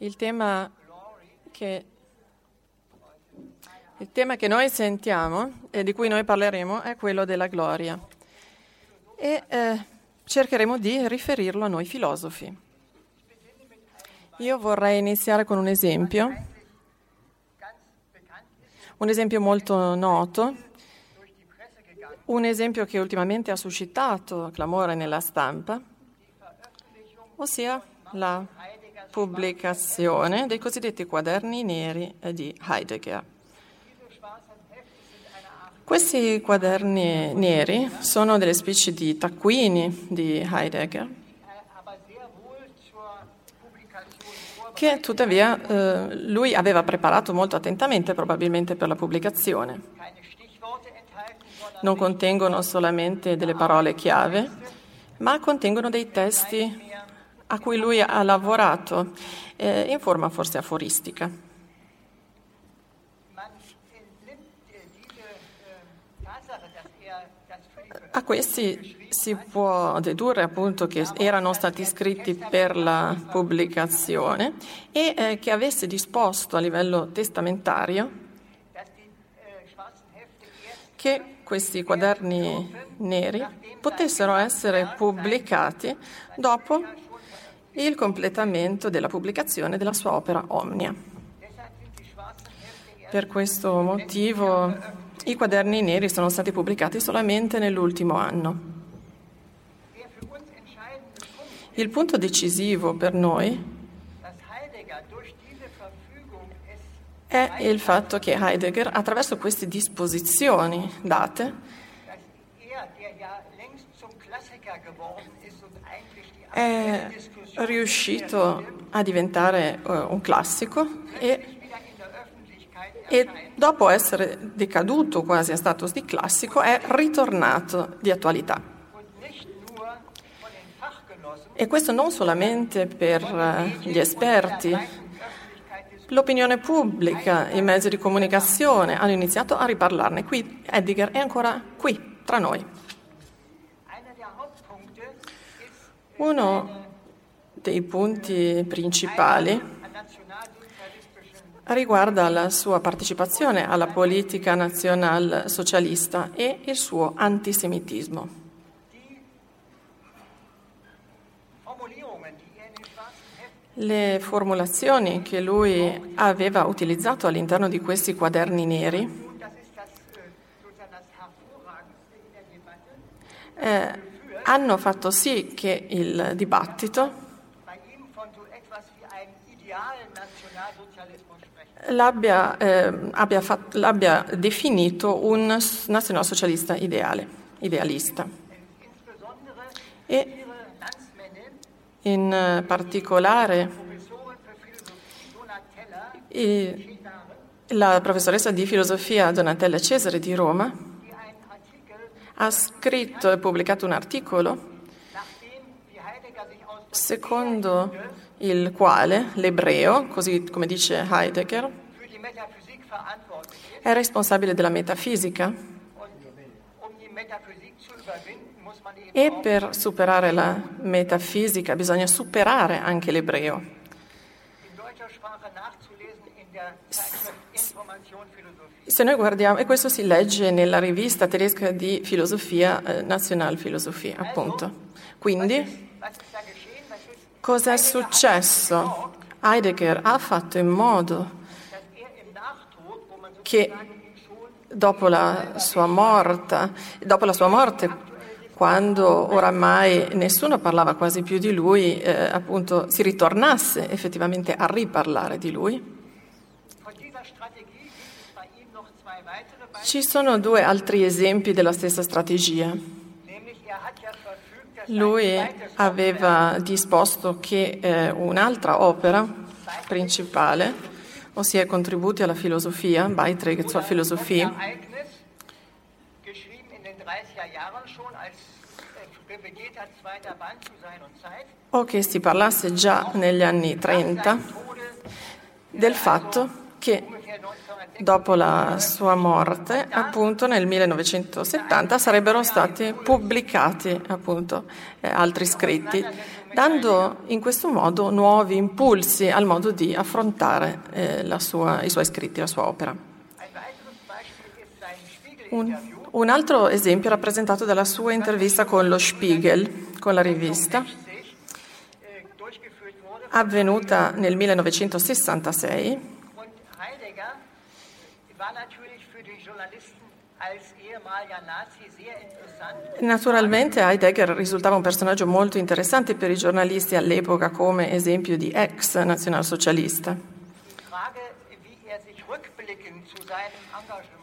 Il tema che, il tema che noi sentiamo e di cui noi parleremo è quello della gloria. E eh, cercheremo di riferirlo a noi filosofi. Io vorrei iniziare con un esempio, un esempio molto noto, un esempio che ultimamente ha suscitato clamore nella stampa, ossia la pubblicazione dei cosiddetti quaderni neri di Heidegger. Questi quaderni neri sono delle specie di taccuini di Heidegger che tuttavia eh, lui aveva preparato molto attentamente probabilmente per la pubblicazione. Non contengono solamente delle parole chiave, ma contengono dei testi a cui lui ha lavorato eh, in forma forse aforistica. A questi si può dedurre appunto che erano stati scritti per la pubblicazione e eh, che avesse disposto a livello testamentario che questi quaderni neri potessero essere pubblicati dopo il completamento della pubblicazione della sua opera Omnia. Per questo motivo i quaderni neri sono stati pubblicati solamente nell'ultimo anno. Il punto decisivo per noi è il fatto che Heidegger, attraverso queste disposizioni date, è riuscito a diventare uh, un classico e, e, dopo essere decaduto quasi a status di classico è ritornato di attualità. E questo non solamente per uh, gli esperti, l'opinione pubblica, i mezzi di comunicazione hanno iniziato a riparlarne. Qui Heidegger è ancora qui, tra noi. Uno dei punti principali riguarda la sua partecipazione alla politica nazional-socialista e il suo antisemitismo. Le formulazioni che lui aveva utilizzato all'interno di questi quaderni neri eh, hanno fatto sì che il dibattito l'abbia, eh, abbia fatto, l'abbia definito un nazionalsocialista ideale, idealista. E in particolare la professoressa di filosofia Donatella Cesare di Roma ha scritto e pubblicato un articolo secondo il quale l'ebreo, così come dice Heidegger, è responsabile della metafisica e per superare la metafisica bisogna superare anche l'ebreo. Se noi guardiamo, e questo si legge nella rivista tedesca di filosofia, eh, Nationalphilosophie, appunto. Quindi, Cosa è successo? Heidegger ha fatto in modo che dopo la sua morte, la sua morte quando oramai nessuno parlava quasi più di lui, eh, appunto si ritornasse effettivamente a riparlare di lui. Ci sono due altri esempi della stessa strategia. Lui aveva disposto che eh, un'altra opera principale, ossia Contributi alla filosofia, Beiträge zur Philosophie, o che si parlasse già negli anni 30 del fatto che dopo la sua morte, appunto nel 1970, sarebbero stati pubblicati appunto, eh, altri scritti. dando in questo modo nuovi impulsi al modo di affrontare eh, sua, i suoi scritti, la sua opera. Un, un altro esempio rappresentato dalla sua intervista con lo Spiegel, con la rivista, avvenuta nel 1966. Naturalmente Heidegger risultava un personaggio molto interessante per i giornalisti all'epoca come esempio di ex nazionalsocialista.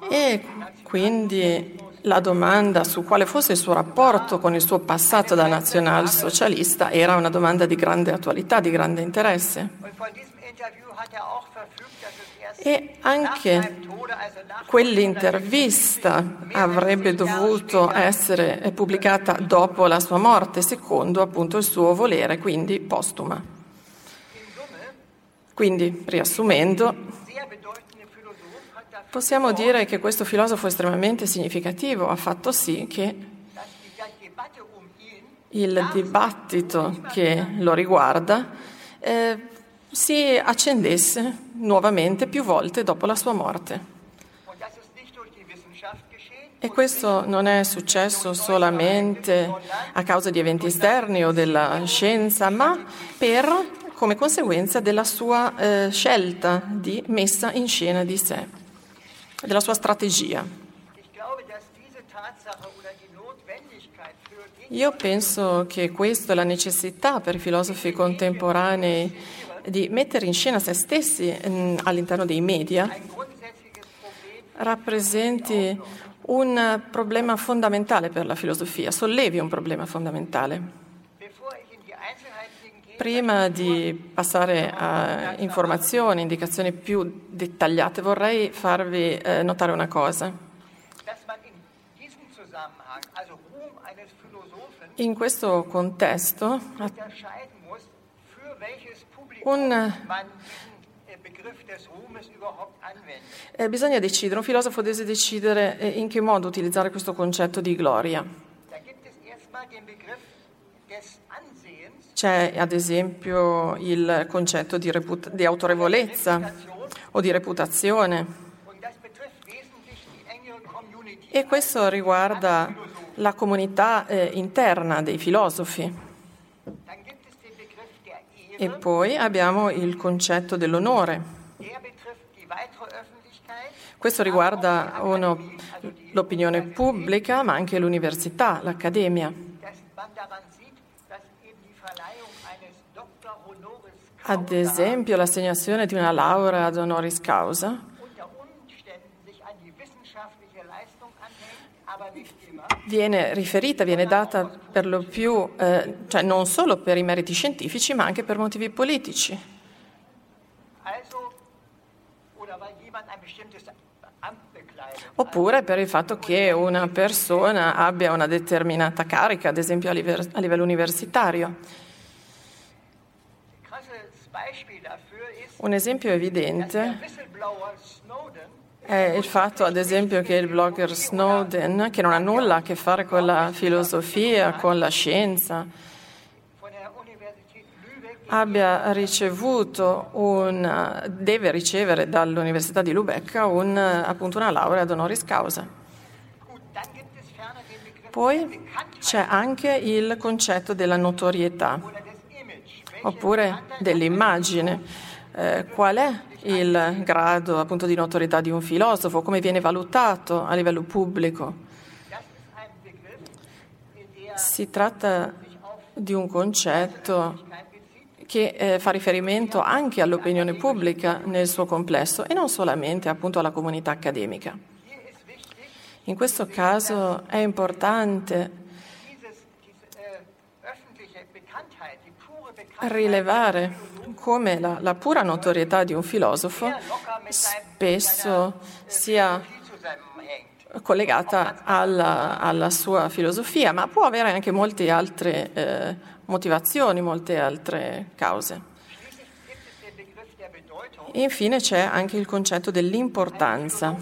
E quindi la domanda su quale fosse il suo rapporto con il suo passato da nazionalsocialista era una domanda di grande attualità, di grande interesse. E anche quell'intervista avrebbe dovuto essere pubblicata dopo la sua morte, secondo appunto il suo volere, quindi postuma. Quindi, riassumendo, possiamo dire che questo filosofo estremamente significativo ha fatto sì che il dibattito che lo riguarda eh, si accendesse nuovamente più volte dopo la sua morte. E questo non è successo solamente a causa di eventi esterni o della scienza, ma per, come conseguenza della sua eh, scelta di messa in scena di sé, della sua strategia. Io penso che questa è la necessità per i filosofi contemporanei di mettere in scena se stessi mm, all'interno dei media rappresenti un problema fondamentale per la filosofia, sollevi un problema fondamentale. Prima di passare a informazioni, indicazioni più dettagliate, vorrei farvi eh, notare una cosa. In questo contesto, un eh, bisogna decidere, un filosofo deve decidere eh, in che modo utilizzare questo concetto di gloria. C'è ad esempio il concetto di, reput- di autorevolezza o di reputazione. E questo riguarda la comunità eh, interna dei filosofi. E poi abbiamo il concetto dell'onore. Questo riguarda uno, l'opinione pubblica, ma anche l'università, l'accademia. Ad esempio l'assegnazione di una laurea ad honoris causa viene riferita, viene data per lo più, eh, cioè non solo per i meriti scientifici, ma anche per motivi politici. Oppure per il fatto che una persona abbia una determinata carica, ad esempio a livello, a livello universitario. Un esempio evidente è il fatto, ad esempio, che il blogger Snowden, che non ha nulla a che fare con la filosofia, con la scienza, abbia ricevuto un, deve ricevere dall'Università di Lubecca un, appunto una laurea ad honoris causa. Poi c'è anche il concetto della notorietà, oppure dell'immagine. Eh, qual è il grado appunto di notorietà di un filosofo, come viene valutato a livello pubblico. Si tratta di un concetto che eh, fa riferimento anche all'opinione pubblica nel suo complesso e non solamente appunto alla comunità accademica. In questo caso è importante rilevare come la, la pura notorietà di un filosofo spesso sia collegata alla, alla, sua filosofia, ma può avere anche molte altre eh, motivazioni, molte altre cause. Infine c'è anche il concetto dell'importanza.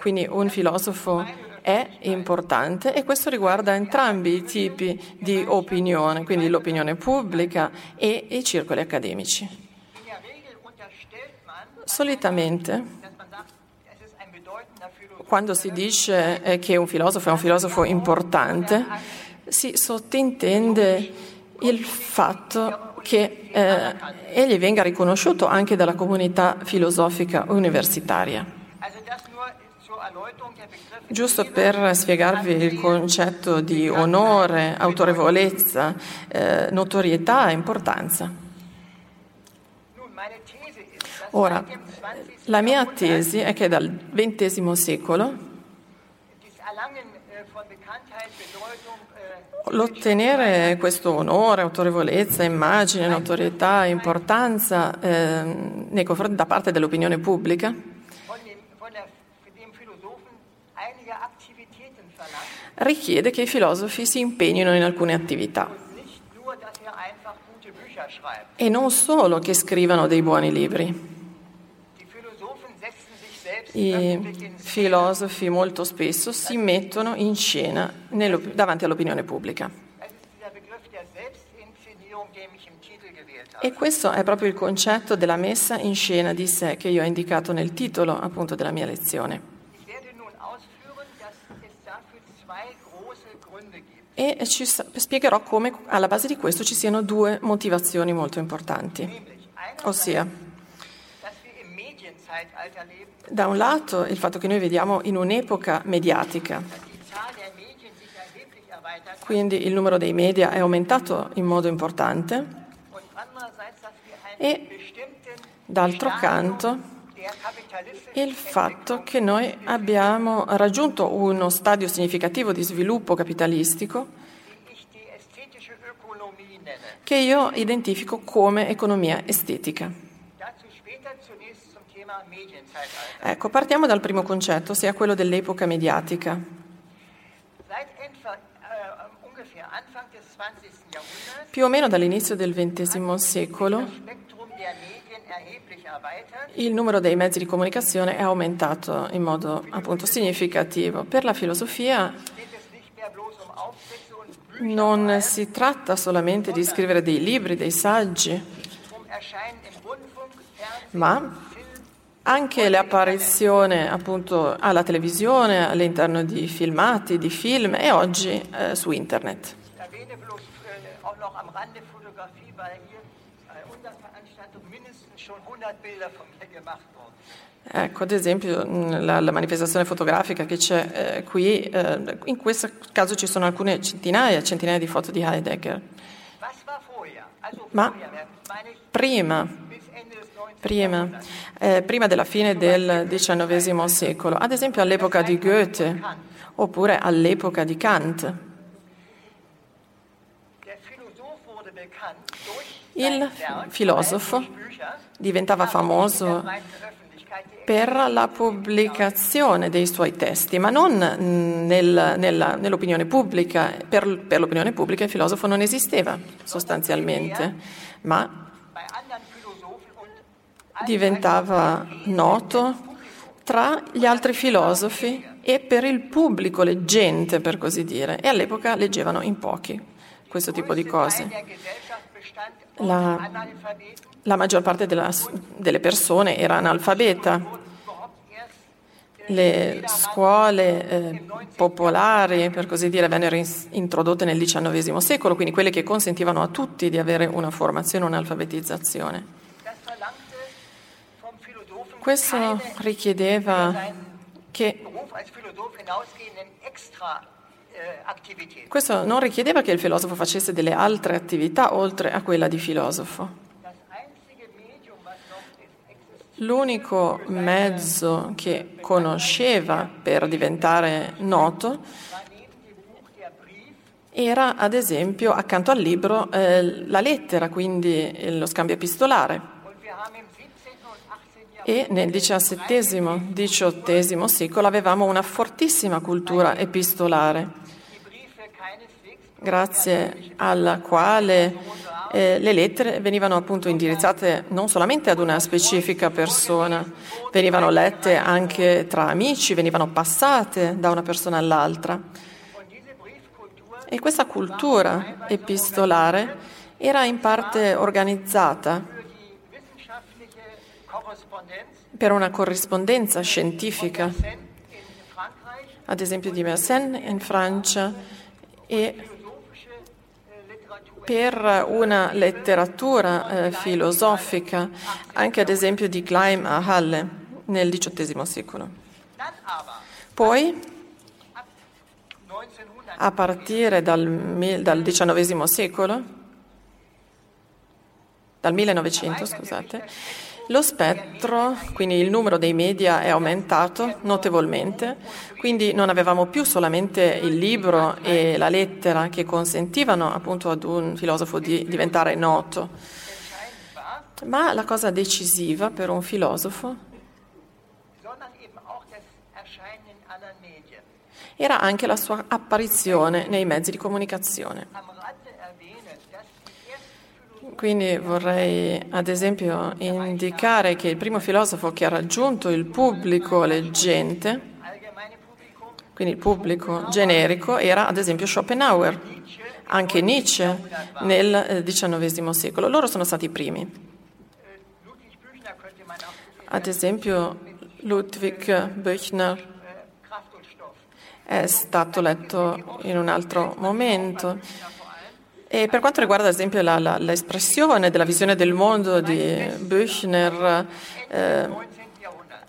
Quindi un filosofo è importante e questo riguarda entrambi i tipi di opinione, quindi l'opinione pubblica e i circoli accademici. Solitamente quando si dice eh, che un filosofo è un filosofo importante, si sottintende il fatto che eh, egli venga riconosciuto anche dalla comunità filosofica universitaria. Giusto per spiegarvi il concetto di onore, autorevolezza, eh, notorietà e importanza. Ora, la mia tesi è che dal XX secolo l'ottenere questo onore, autorevolezza, immagine, notorietà, importanza eh, da parte dell'opinione pubblica richiede che i filosofi si impegnino in alcune attività e non solo che scrivano dei buoni libri. I filosofi molto spesso si mettono in scena davanti all'opinione pubblica. E questo è proprio il concetto della messa in scena di sé che io ho indicato nel titolo appunto della mia lezione. E ci spiegherò come alla base di questo ci siano due motivazioni molto importanti, ossia da un lato il fatto che noi vediamo in un'epoca mediatica, quindi il numero dei media è aumentato in modo importante. E d'altro canto il fatto che noi abbiamo raggiunto uno stadio significativo di sviluppo capitalistico che io identifico come economia estetica. Ecco, partiamo dal primo concetto, ossia quello dell'epoca mediatica. Più o meno dall'inizio del XX secolo il numero dei mezzi di comunicazione è aumentato in modo appunto significativo. Per la filosofia non si tratta solamente di scrivere dei libri, dei saggi, ma anche l'apparizione appunto alla televisione, all'interno di filmati, di film e oggi eh, su internet. Ecco, ad esempio la, la manifestazione fotografica che c'è eh, qui, eh, in questo caso ci sono alcune centinaia e centinaia di foto di Heidegger. Ma prima prima, eh, prima della fine del XIX secolo, ad esempio all'epoca di Goethe oppure all'epoca di Kant. Il filosofo diventava famoso per la pubblicazione dei suoi testi, ma non nel, nella, nell'opinione pubblica. Per, per l'opinione pubblica il filosofo non esisteva sostanzialmente, ma diventava noto tra gli altri filosofi e per il pubblico leggente, per così dire, e all'epoca leggevano in pochi questo tipo di cose. La, la maggior parte della, delle persone era analfabeta. Le scuole eh, popolari, per così dire, vennero in, introdotte nel XIX secolo, quindi quelle che consentivano a tutti di avere una formazione, un'alfabetizzazione. Questo richiedeva che questo non richiedeva che il filosofo facesse delle altre attività oltre a quella di filosofo. L'unico mezzo che conosceva per diventare noto era, ad esempio, accanto al libro, eh, la lettera, quindi lo scambio epistolare. E nel XVII-XVIII secolo avevamo una fortissima cultura epistolare grazie alla quale eh, le lettere venivano appunto indirizzate non solamente ad una specifica persona, venivano lette anche tra amici, venivano passate da una persona all'altra. E questa cultura epistolare era in parte organizzata per una corrispondenza scientifica, ad esempio di Mersenne in Francia e per una letteratura eh, filosofica, anche ad esempio di Gleim a Halle nel XVIII secolo. Poi, a partire dal, dal XIX secolo, dal 1900, scusate, lo spettro, quindi il numero dei media è aumentato notevolmente, quindi non avevamo più solamente il libro e la lettera che consentivano appunto ad un filosofo di diventare noto, ma la cosa decisiva per un filosofo era anche la sua apparizione nei mezzi di comunicazione. Quindi vorrei ad esempio indicare che il primo filosofo che ha raggiunto il pubblico leggente, quindi il pubblico generico, era ad esempio Schopenhauer, anche Nietzsche nel XIX eh, secolo. Loro sono stati i primi. Ad esempio Ludwig Büchner è stato letto in un altro momento. E per quanto riguarda ad esempio l'espressione della visione del mondo di Büchner, eh,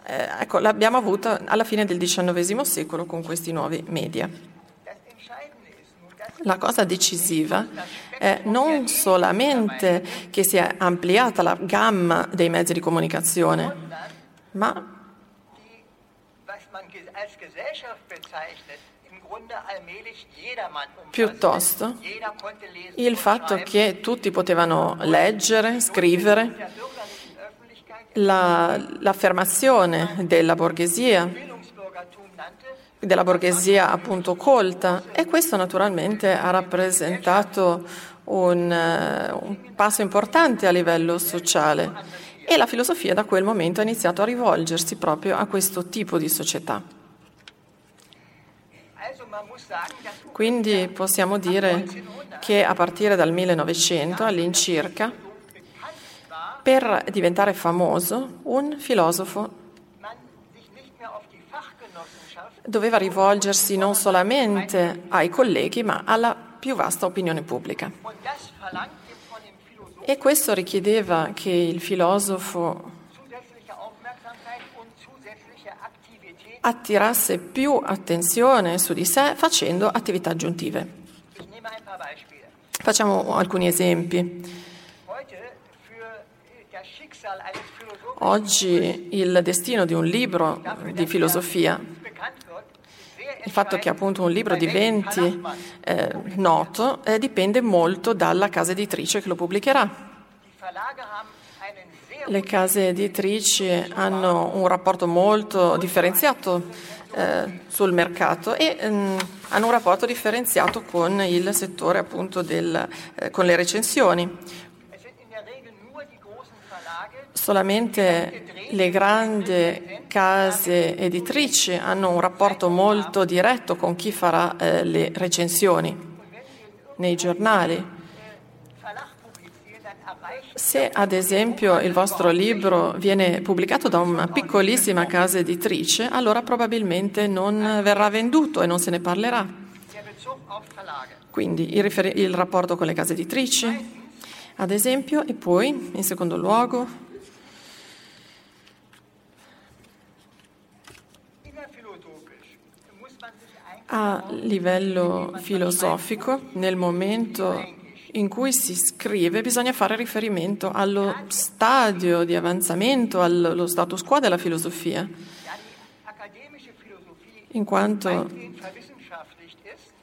eh, ecco, l'abbiamo avuta alla fine del XIX secolo con questi nuovi media. La cosa decisiva è non solamente che si è ampliata la gamma dei mezzi di comunicazione, ma piuttosto il fatto che tutti potevano leggere, scrivere, la, l'affermazione della borghesia, della borghesia appunto colta e questo naturalmente ha rappresentato un, un passo importante a livello sociale. E la filosofia da quel momento ha iniziato a rivolgersi proprio a questo tipo di società. Quindi possiamo dire che a partire dal 1900 all'incirca, per diventare famoso, un filosofo doveva rivolgersi non solamente ai colleghi, ma alla più vasta opinione pubblica. E questo richiedeva che il filosofo attirasse più attenzione su di sé facendo attività aggiuntive. Facciamo alcuni esempi. Oggi il destino di un libro di filosofia, il fatto che appunto un libro diventi eh, noto, eh, dipende molto dalla casa editrice che lo pubblicherà. Le case editrici hanno un rapporto molto differenziato eh, sul mercato e ehm, hanno un rapporto differenziato con il settore appunto del, eh, con le recensioni. Solamente le grandi case editrici hanno un rapporto molto diretto con chi farà eh, le recensioni nei giornali. Se ad esempio il vostro libro viene pubblicato da una piccolissima casa editrice, allora probabilmente non verrà venduto e non se ne parlerà. Quindi il, rifer- il rapporto con le case editrici, ad esempio, e poi, in secondo luogo, a livello filosofico, nel momento in cui si scrive bisogna fare riferimento allo stadio di avanzamento, allo status quo della filosofia, in quanto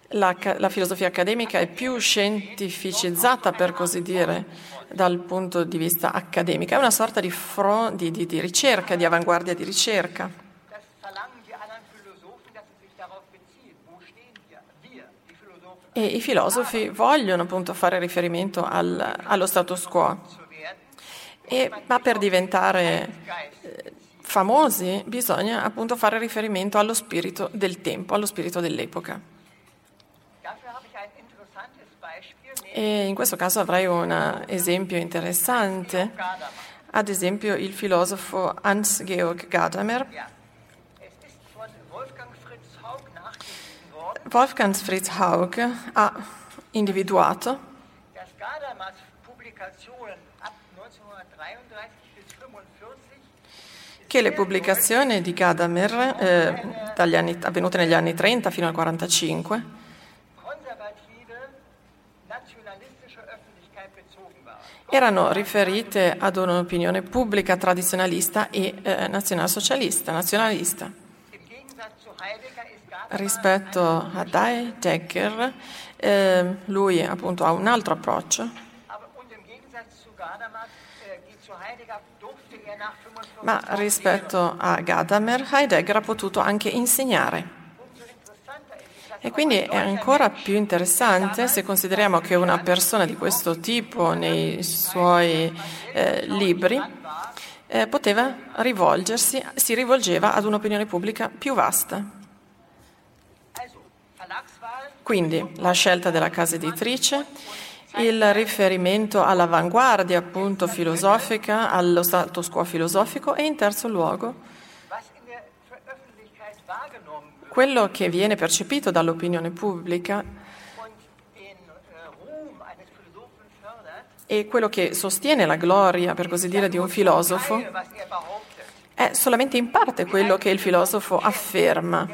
la, la filosofia accademica è più scientificizzata, per così dire, dal punto di vista accademico, è una sorta di, front, di, di, di ricerca, di avanguardia di ricerca. E i filosofi vogliono appunto fare riferimento al, allo status quo. E, ma per diventare eh, famosi bisogna appunto fare riferimento allo spirito del tempo, allo spirito dell'epoca. E in questo caso avrei un esempio interessante, ad esempio il filosofo Hans-Georg Gadamer. Wolfgang Fritz Haug ha individuato che le pubblicazioni di Gadamer, eh, anni, avvenute negli anni 30 fino al 45, erano riferite ad un'opinione pubblica tradizionalista e eh, nazionalsocialista, nazionalista. Rispetto a Heidegger, eh, lui appunto ha un altro approccio. Ma rispetto a Gadamer, Heidegger ha potuto anche insegnare. E quindi è ancora più interessante se consideriamo che una persona di questo tipo nei suoi eh, libri eh, poteva rivolgersi, si rivolgeva ad un'opinione pubblica più vasta. Quindi la scelta della casa editrice, il riferimento all'avanguardia appunto filosofica, allo status quo filosofico e in terzo luogo quello che viene percepito dall'opinione pubblica e quello che sostiene la gloria, per così dire, di un filosofo è solamente in parte quello che il filosofo afferma.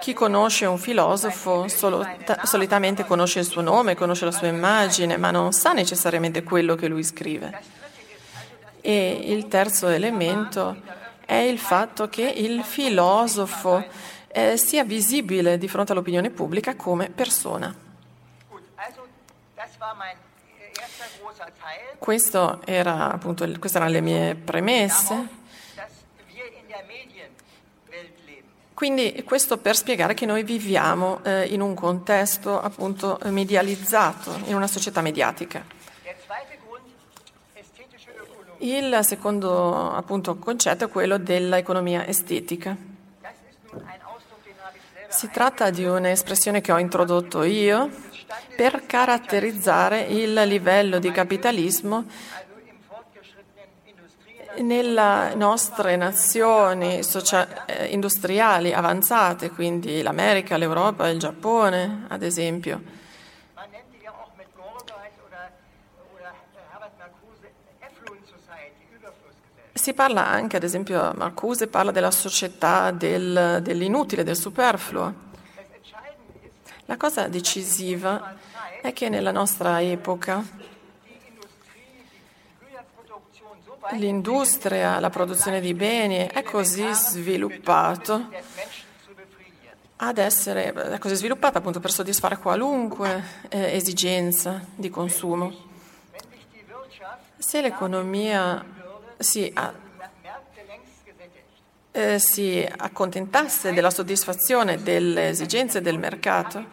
Chi conosce un filosofo solo, solitamente conosce il suo nome, conosce la sua immagine, ma non sa necessariamente quello che lui scrive. E il terzo elemento è il fatto che il filosofo eh, sia visibile di fronte all'opinione pubblica come persona. Era, appunto, queste erano le mie premesse. Quindi questo per spiegare che noi viviamo eh, in un contesto appunto medializzato, in una società mediatica. Il secondo appunto, concetto è quello dell'economia estetica. Si tratta di un'espressione che ho introdotto io per caratterizzare il livello di capitalismo nelle nostre nazioni socia- eh, industriali avanzate, quindi l'America, l'Europa, il Giappone, ad esempio. Si parla anche, ad esempio, Marcuse parla della società del, dell'inutile, del superfluo. La cosa decisiva è che nella nostra epoca l'industria, la produzione di beni è così sviluppato ad essere è così sviluppata appunto per soddisfare qualunque eh, esigenza di consumo. Se l'economia si, eh, si accontentasse della soddisfazione delle esigenze del mercato,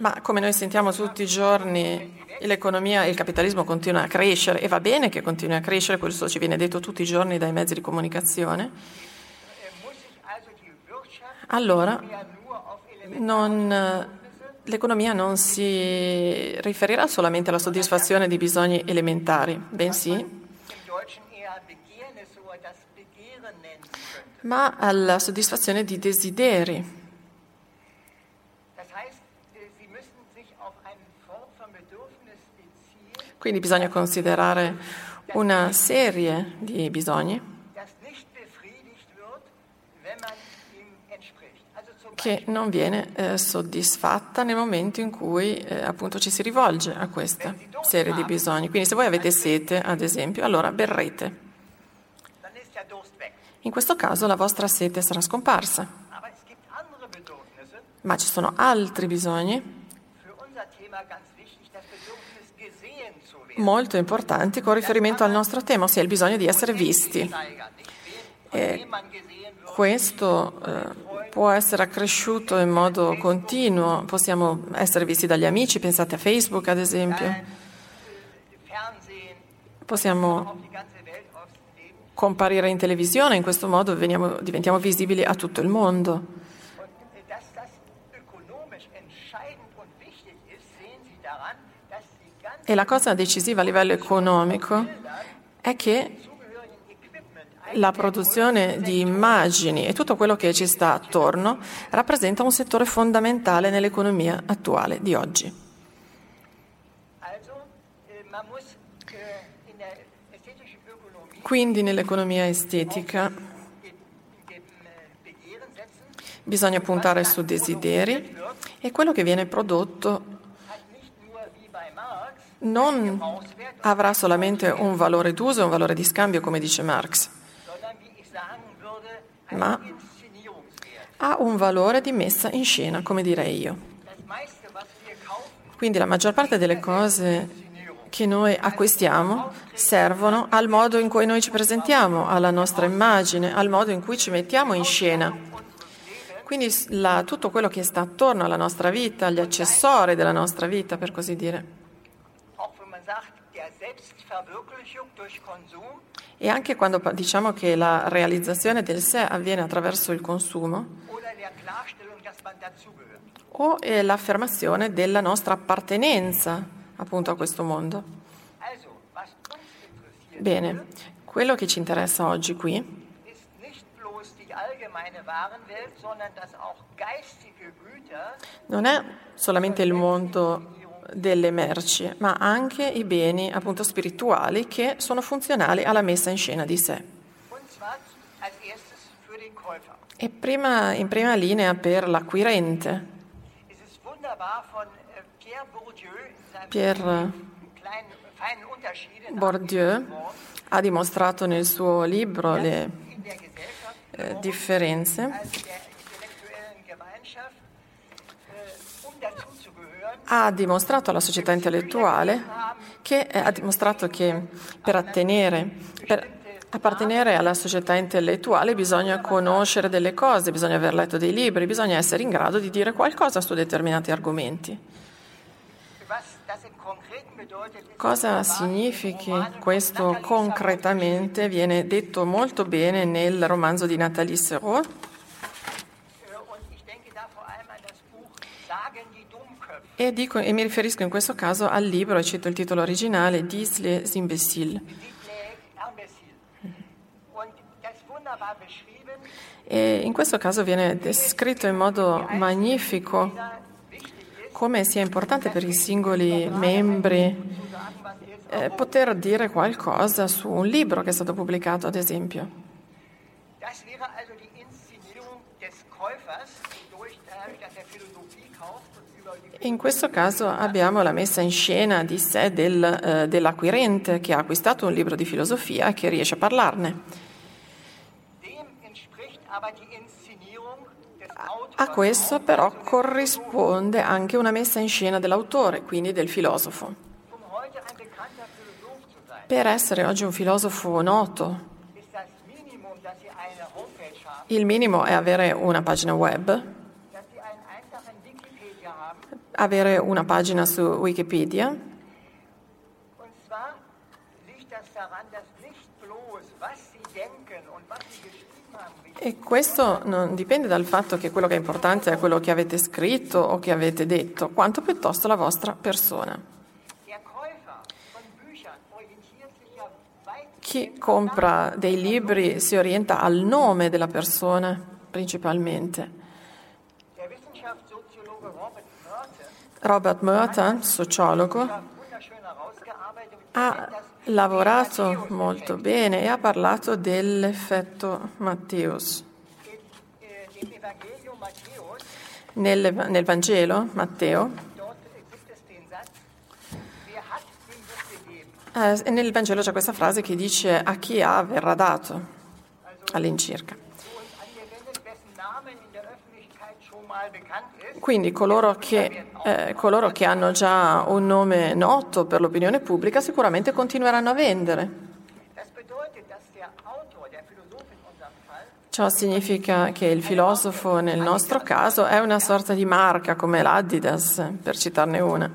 ma come noi sentiamo tutti i giorni, l'economia e il capitalismo continuano a crescere e va bene che continui a crescere, questo ci viene detto tutti i giorni dai mezzi di comunicazione. Allora, non l'economia non si riferirà solamente alla soddisfazione di bisogni elementari, bensì ma alla soddisfazione di desideri. Quindi bisogna considerare una serie di bisogni che non viene eh, soddisfatta nel momento in cui eh, appunto ci si rivolge a questa serie di bisogni. Quindi se voi avete sete, ad esempio, allora berrete. In questo caso la vostra sete sarà scomparsa. Ma ci sono altri bisogni molto importanti con riferimento al nostro tema, ossia il bisogno di essere visti. E questo eh, può essere accresciuto in modo continuo, possiamo essere visti dagli amici, pensate a Facebook ad esempio. Possiamo comparire in televisione, in questo modo veniamo, diventiamo visibili a tutto il mondo. E la cosa decisiva a livello economico è che la produzione di immagini e tutto quello che ci sta attorno rappresenta un settore fondamentale nell'economia attuale di oggi. Quindi nell'economia estetica bisogna puntare su desideri e quello che viene prodotto non avrà solamente un valore d'uso un valore di scambio, come dice Marx, ma ha un valore di messa in scena, come direi io. Quindi la maggior parte delle cose che noi acquistiamo servono al modo in cui noi ci presentiamo, alla nostra immagine, al modo in cui ci mettiamo in scena. Quindi la, tutto quello che sta attorno alla nostra vita, gli accessori della nostra vita, per così dire. E anche quando diciamo che la realizzazione del sé avviene attraverso il consumo o è l'affermazione della nostra appartenenza appunto a questo mondo. Bene, quello che ci interessa oggi qui non è solamente il mondo delle merci, ma anche i beni appunto spirituali che sono funzionali alla messa in scena di sé. E prima, in prima linea per l'acquirente. Pierre Bourdieu ha dimostrato nel suo libro le eh, differenze ha dimostrato alla società intellettuale che eh, ha dimostrato che per, attenere, per appartenere alla società intellettuale bisogna conoscere delle cose, bisogna aver letto dei libri, bisogna essere in grado di dire qualcosa su determinati argomenti. Cosa significa questo concretamente? Viene detto molto bene nel romanzo di Nathalie Serrault E, dico, e, mi riferisco in questo caso al libro, e cito il titolo originale, Dis les imbéciles. E in questo caso viene descritto in modo magnifico come sia importante per i singoli membri eh, poter dire qualcosa su un libro che è stato pubblicato, ad esempio. In questo caso abbiamo la messa in scena di sé del, eh, dell'acquirente che ha acquistato un libro di filosofia e che riesce a parlarne. A questo però corrisponde anche una messa in scena dell'autore, quindi del filosofo. Per essere oggi un filosofo noto, il minimo è avere una pagina web avere una pagina su Wikipedia. E questo non dipende dal fatto che quello che è importante è quello che avete scritto o che avete detto, quanto piuttosto la vostra persona. Chi compra dei libri si orienta al nome della persona principalmente. Robert Merton, sociologo, ha lavorato molto bene e ha parlato dell'effetto Matteus. Nel, nel Vangelo, Matteo, eh, nel Vangelo c'è questa frase che dice a chi ha verrà dato all'incirca. Quindi coloro che, eh, coloro che hanno già un nome noto per l'opinione pubblica sicuramente continueranno a vendere. Ciò significa che il filosofo nel nostro caso è una sorta di marca come l'Adidas, per citarne una.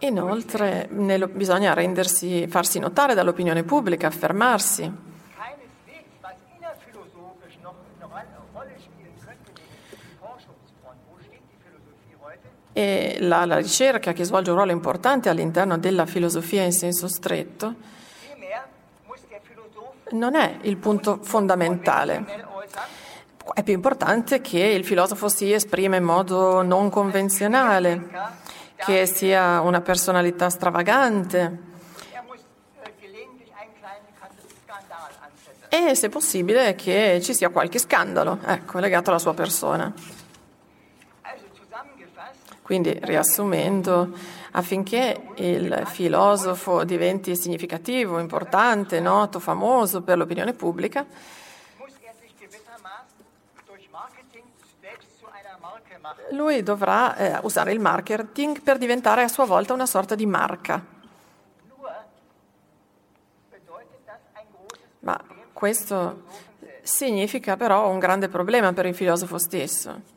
Inoltre nel, bisogna rendersi, farsi notare dall'opinione pubblica, affermarsi. E la, la ricerca che svolge un ruolo importante all'interno della filosofia in senso stretto non è il punto fondamentale. È più importante che il filosofo si esprima in modo non convenzionale, che sia una personalità stravagante e, se possibile, che ci sia qualche scandalo ecco, legato alla sua persona. Quindi, riassumendo, affinché il filosofo diventi significativo, importante, noto, famoso per l'opinione pubblica, lui dovrà eh, usare il marketing per diventare a sua volta una sorta di marca. Ma questo significa però un grande problema per il filosofo stesso.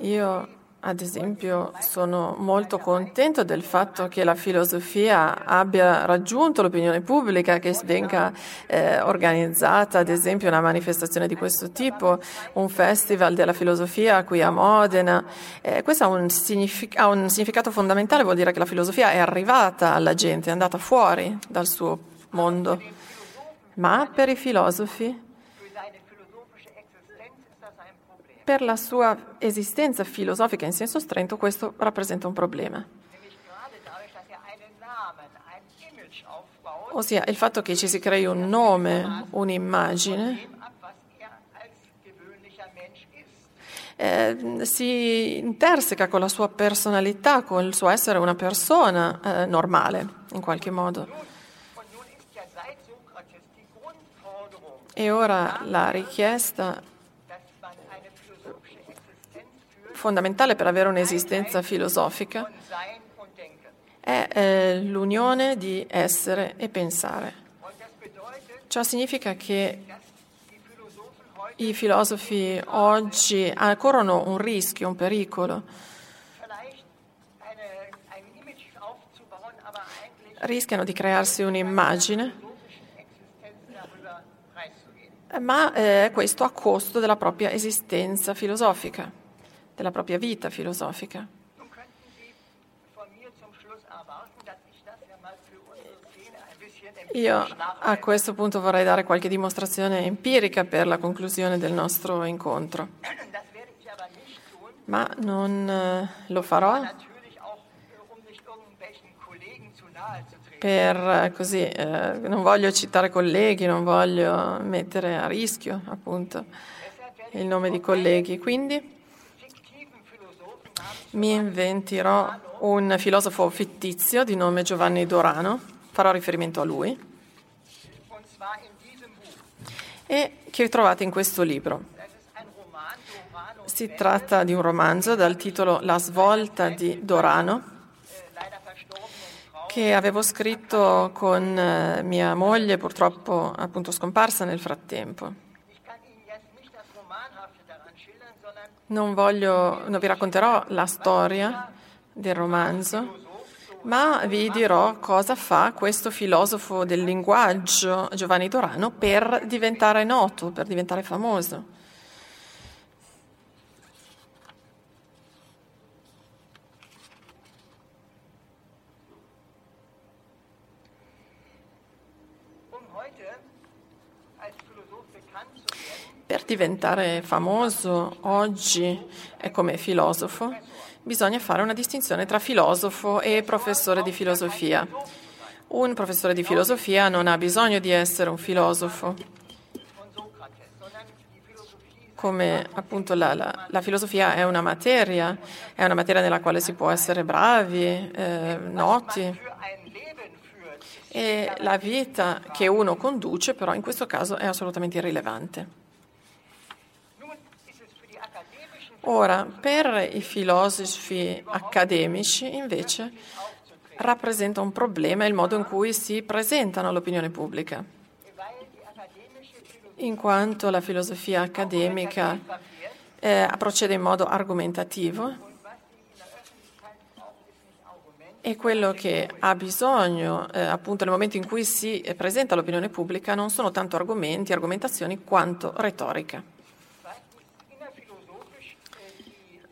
Io, ad esempio, sono molto contento del fatto che la filosofia abbia raggiunto l'opinione pubblica, che venga eh, organizzata, ad esempio, una manifestazione di questo tipo, un festival della filosofia qui a Modena. Eh, questo ha un, signific- ha un significato fondamentale, vuol dire che la filosofia è arrivata alla gente, è andata fuori dal suo mondo. Ma per i filosofi per la sua esistenza filosofica in senso stretto questo rappresenta un problema. Ossia il fatto che ci si crei un nome, un'immagine, eh, si interseca con la sua personalità, con il suo essere una persona eh, normale, in qualche modo. E ora la richiesta fondamentale per avere un'esistenza filosofica è eh, l'unione di essere e pensare. Ciò significa che i filosofi oggi corrono un rischio, un pericolo. Rischiano di crearsi un'immagine, ma eh, questo a costo della propria esistenza filosofica della propria vita filosofica. Io a questo punto vorrei dare qualche dimostrazione empirica per la conclusione del nostro incontro, ma non eh, lo farò per eh, così, eh, non voglio citare colleghi, non voglio mettere a rischio appunto il nome di colleghi, quindi mi inventerò un filosofo fittizio di nome Giovanni Dorano, farò riferimento a lui, e che trovate in questo libro. Si tratta di un romanzo dal titolo La svolta di Dorano, che avevo scritto con eh, mia moglie, purtroppo appunto scomparsa nel frattempo. Non, voglio, non vi racconterò la storia del romanzo, ma vi dirò cosa fa questo filosofo del linguaggio Giovanni Dorano per diventare noto, per diventare famoso. Per diventare famoso oggi e come filosofo bisogna fare una distinzione tra filosofo e professore di filosofia. Un professore di filosofia non ha bisogno di essere un filosofo, come appunto la, la, la, filosofia è una materia, è una materia nella quale si può essere bravi, eh, noti. E la vita che uno conduce però in questo caso è assolutamente irrilevante. Ora, per i filosofi accademici, invece, rappresenta un problema il modo in cui si presentano all'opinione pubblica, in quanto la filosofia accademica eh, procede in modo argomentativo e quello che ha bisogno eh, appunto nel momento in cui si presenta all'opinione pubblica non sono tanto argomenti, argomentazioni quanto retorica.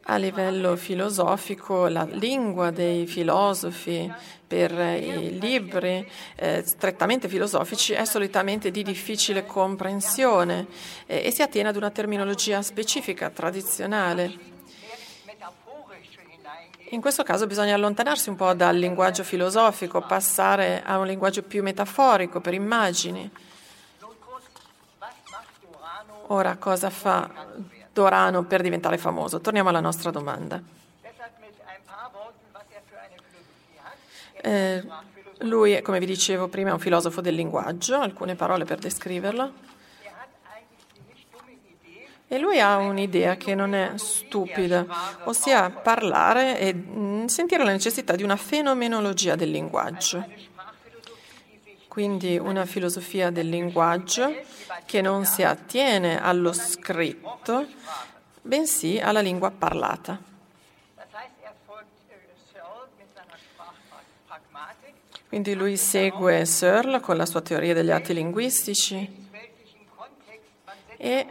A livello filosofico, la lingua dei filosofi per i libri eh, strettamente filosofici è solitamente di difficile comprensione eh, e si attiene ad una terminologia specifica, tradizionale. In questo caso bisogna allontanarsi un po' dal linguaggio filosofico, passare a un linguaggio più metaforico per immagini. Ora, cosa fa Dorano per diventare famoso? Torniamo alla nostra domanda. Eh, lui, come vi dicevo prima, è un filosofo del linguaggio, alcune parole per descriverlo. E lui ha un'idea che non è stupida, ossia parlare e mm, sentire la necessità di una fenomenologia del linguaggio. Quindi una filosofia del linguaggio che non si attiene allo scritto, bensì alla lingua parlata. Quindi lui segue Searle con la sua teoria degli atti linguistici e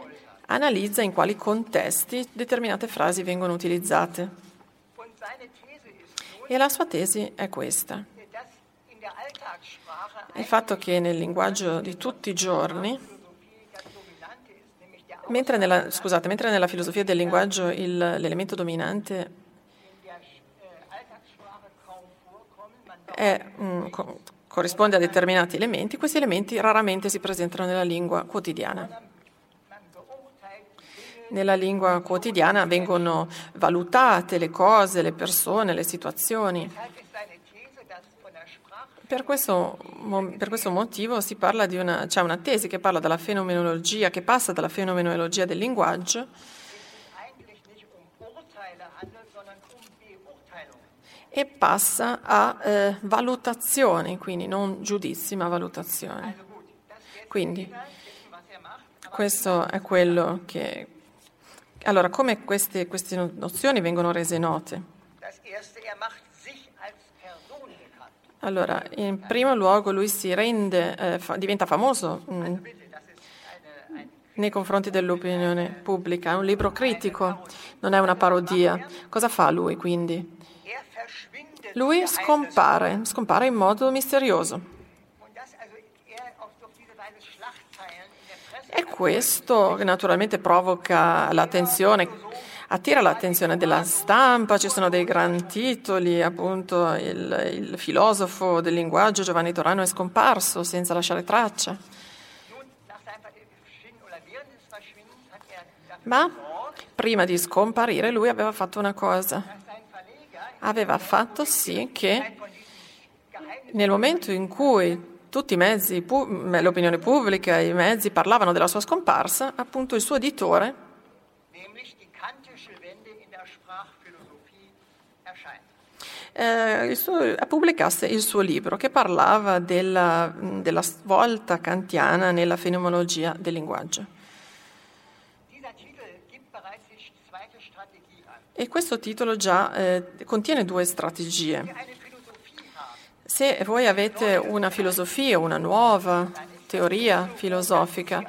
analizza in quali contesti determinate frasi vengono utilizzate. E la sua tesi è questa. Il fatto che nel linguaggio di tutti i giorni, mentre nella, scusate, mentre nella filosofia del linguaggio il, l'elemento dominante è, mm, co- corrisponde a determinati elementi, questi elementi raramente si presentano nella lingua quotidiana nella lingua quotidiana vengono valutate le cose, le persone, le situazioni. Per questo, per questo motivo una, c'è una tesi che parla della fenomenologia, che passa dalla fenomenologia del linguaggio e passa a eh, valutazioni, quindi non giudizi ma valutazioni. Quindi questo è quello che allora, come queste, queste nozioni vengono rese note? Allora, in primo luogo lui si rende, eh, fa, diventa famoso mh, mm, nei confronti dell'opinione pubblica, è un libro critico, non è una parodia. Cosa fa lui quindi? Lui scompare, scompare in modo misterioso. E questo naturalmente provoca l'attenzione, attira l'attenzione della stampa, ci sono dei gran titoli, appunto il, il filosofo del linguaggio Giovanni Dorano è scomparso senza lasciare traccia. Ma prima di scomparire lui aveva fatto una cosa, aveva fatto sì che nel momento in cui tutti i mezzi, l'opinione pubblica, i mezzi parlavano della sua scomparsa, appunto il suo editore eh, il suo, pubblicasse il suo libro che parlava della, della svolta kantiana nella fenomenologia del linguaggio. E questo titolo già eh, contiene due strategie. Se voi avete una filosofia, una nuova teoria filosofica,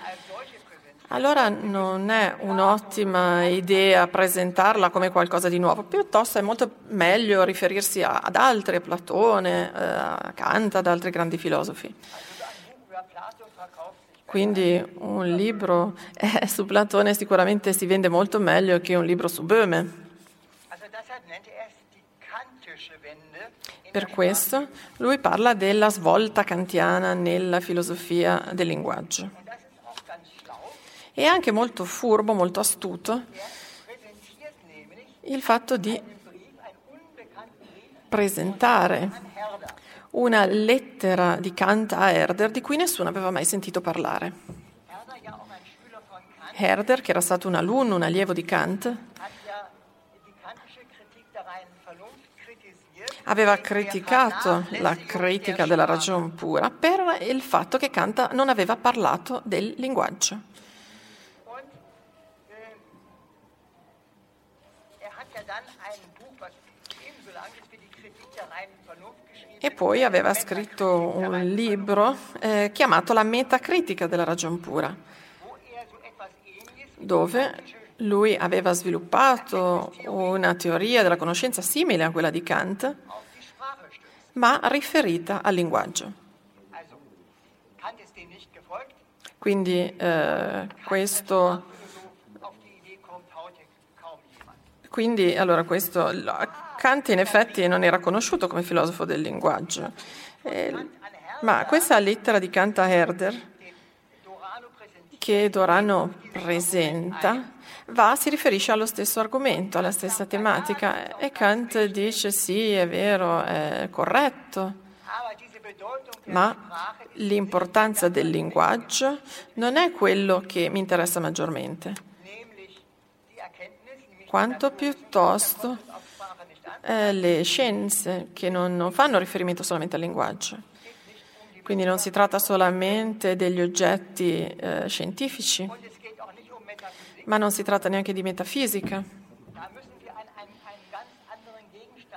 allora non è un'ottima idea presentarla come qualcosa di nuovo, piuttosto è molto meglio riferirsi ad altri, a Platone, eh, a Kant, ad altri grandi filosofi. Quindi un libro eh, su Platone sicuramente si vende molto meglio che un libro su Böhme. Per questo lui parla della svolta kantiana nella filosofia del linguaggio. È anche molto furbo, molto astuto il fatto di presentare una lettera di Kant a Herder di cui nessuno aveva mai sentito parlare. Herder, che era stato un alunno, un allievo di Kant, aveva criticato la critica della ragion pura per il fatto che Kant non aveva parlato del linguaggio. E poi aveva scritto un libro eh, chiamato La metacritica della ragion pura, dove lui aveva sviluppato una teoria della conoscenza simile a quella di Kant, ma riferita al linguaggio. Quindi eh, questo, quindi, allora questo, Kant in effetti non era conosciuto come filosofo del linguaggio, ma questa lettera di Kant a Herder che Dorano presenta va, si riferisce allo stesso argomento, alla stessa tematica. E Kant dice sì, è vero, è corretto, ma l'importanza del linguaggio non è quello che mi interessa maggiormente, quanto piuttosto eh, le scienze che non, non fanno riferimento solamente al linguaggio. Quindi non si tratta solamente degli oggetti eh, scientifici, ma non si tratta neanche di metafisica.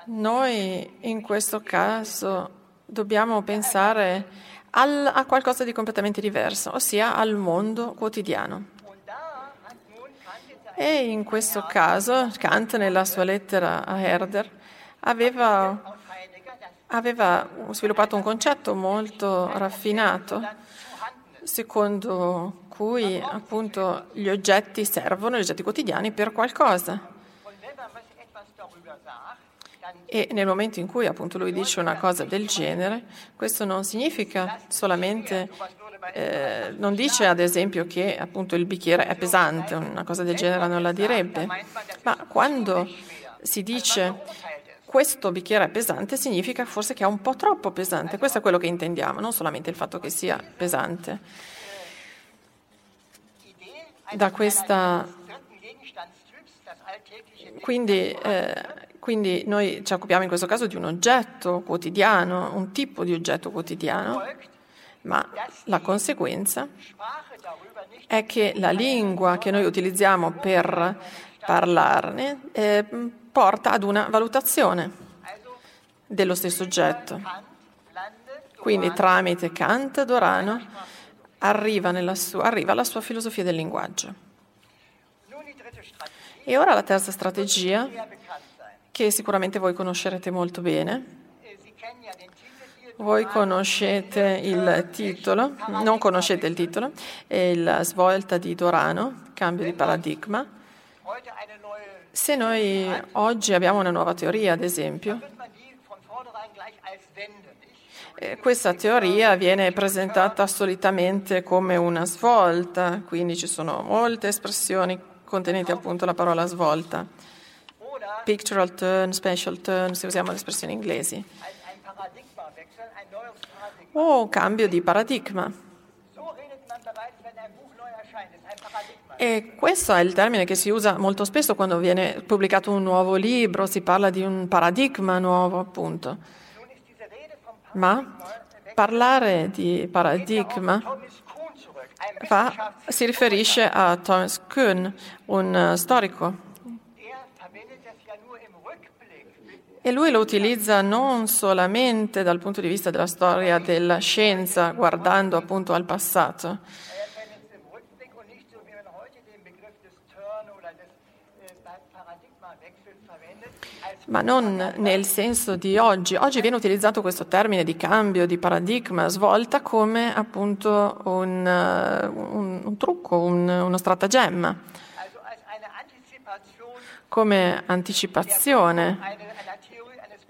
Noi in questo caso dobbiamo pensare al, a qualcosa di completamente diverso, ossia al mondo quotidiano. E in questo caso Kant, nella sua lettera a Herder, aveva, aveva sviluppato un concetto molto raffinato, secondo cui appunto gli oggetti servono, gli oggetti quotidiani, per qualcosa. E nel momento in cui appunto lui dice una cosa del genere, questo non significa solamente, eh, non dice ad esempio che appunto il bicchiere è pesante, una cosa del genere non la direbbe, ma quando si dice questo bicchiere è pesante significa forse che è un po' troppo pesante, questo è quello che intendiamo, non solamente il fatto che sia pesante. Da questa... Quindi, eh, quindi noi ci occupiamo in questo caso di un oggetto quotidiano, un tipo di oggetto quotidiano, ma la conseguenza è che la lingua che noi utilizziamo per parlarne eh, porta ad una valutazione dello stesso oggetto. Quindi tramite Kant, Dorano arriva, sua, arriva alla sua filosofia del linguaggio. E ora la terza strategia, che sicuramente voi conoscerete molto bene. Voi conoscete il titolo, non conoscete il titolo, è la svolta di Dorano, cambio di paradigma. Se noi oggi abbiamo una nuova teoria, ad esempio, eh, questa teoria viene presentata solitamente come una svolta, quindi ci sono molte espressioni contenenti appunto la parola svolta. Pictural turn, special turn, se usiamo le espressioni inglesi. O cambio di paradigma. E questo è il termine che si usa molto spesso quando viene pubblicato un nuovo libro, si parla di un paradigma nuovo, appunto. Ma parlare di paradigma fa, si riferisce a Thomas Kuhn, un storico. E lui lo utilizza non solamente dal punto di vista della storia della scienza, guardando appunto al passato, ma non nel senso di oggi. Oggi viene utilizzato questo termine di cambio, di paradigma, svolta come appunto un, un, un trucco, un, uno stratagemma, come anticipazione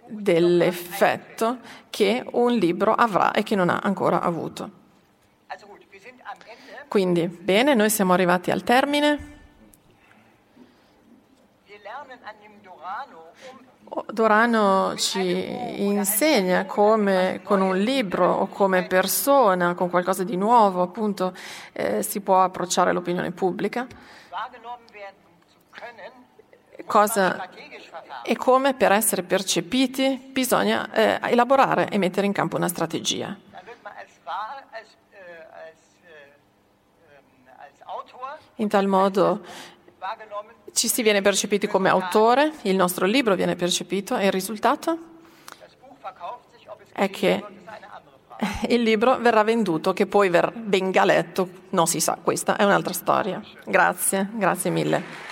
dell'effetto che un libro avrà e che non ha ancora avuto. Quindi, bene, noi siamo arrivati al termine. Dorano ci insegna come con un libro o come persona, con qualcosa di nuovo, appunto, eh, si può approcciare l'opinione pubblica cosa e come per essere percepiti bisogna eh, elaborare e mettere in campo una strategia. In tal modo ci si viene percepiti come autore, il nostro libro viene percepito e il risultato è che il libro verrà venduto, che poi venga letto, non si sa, questa è un'altra storia. Grazie, grazie mille.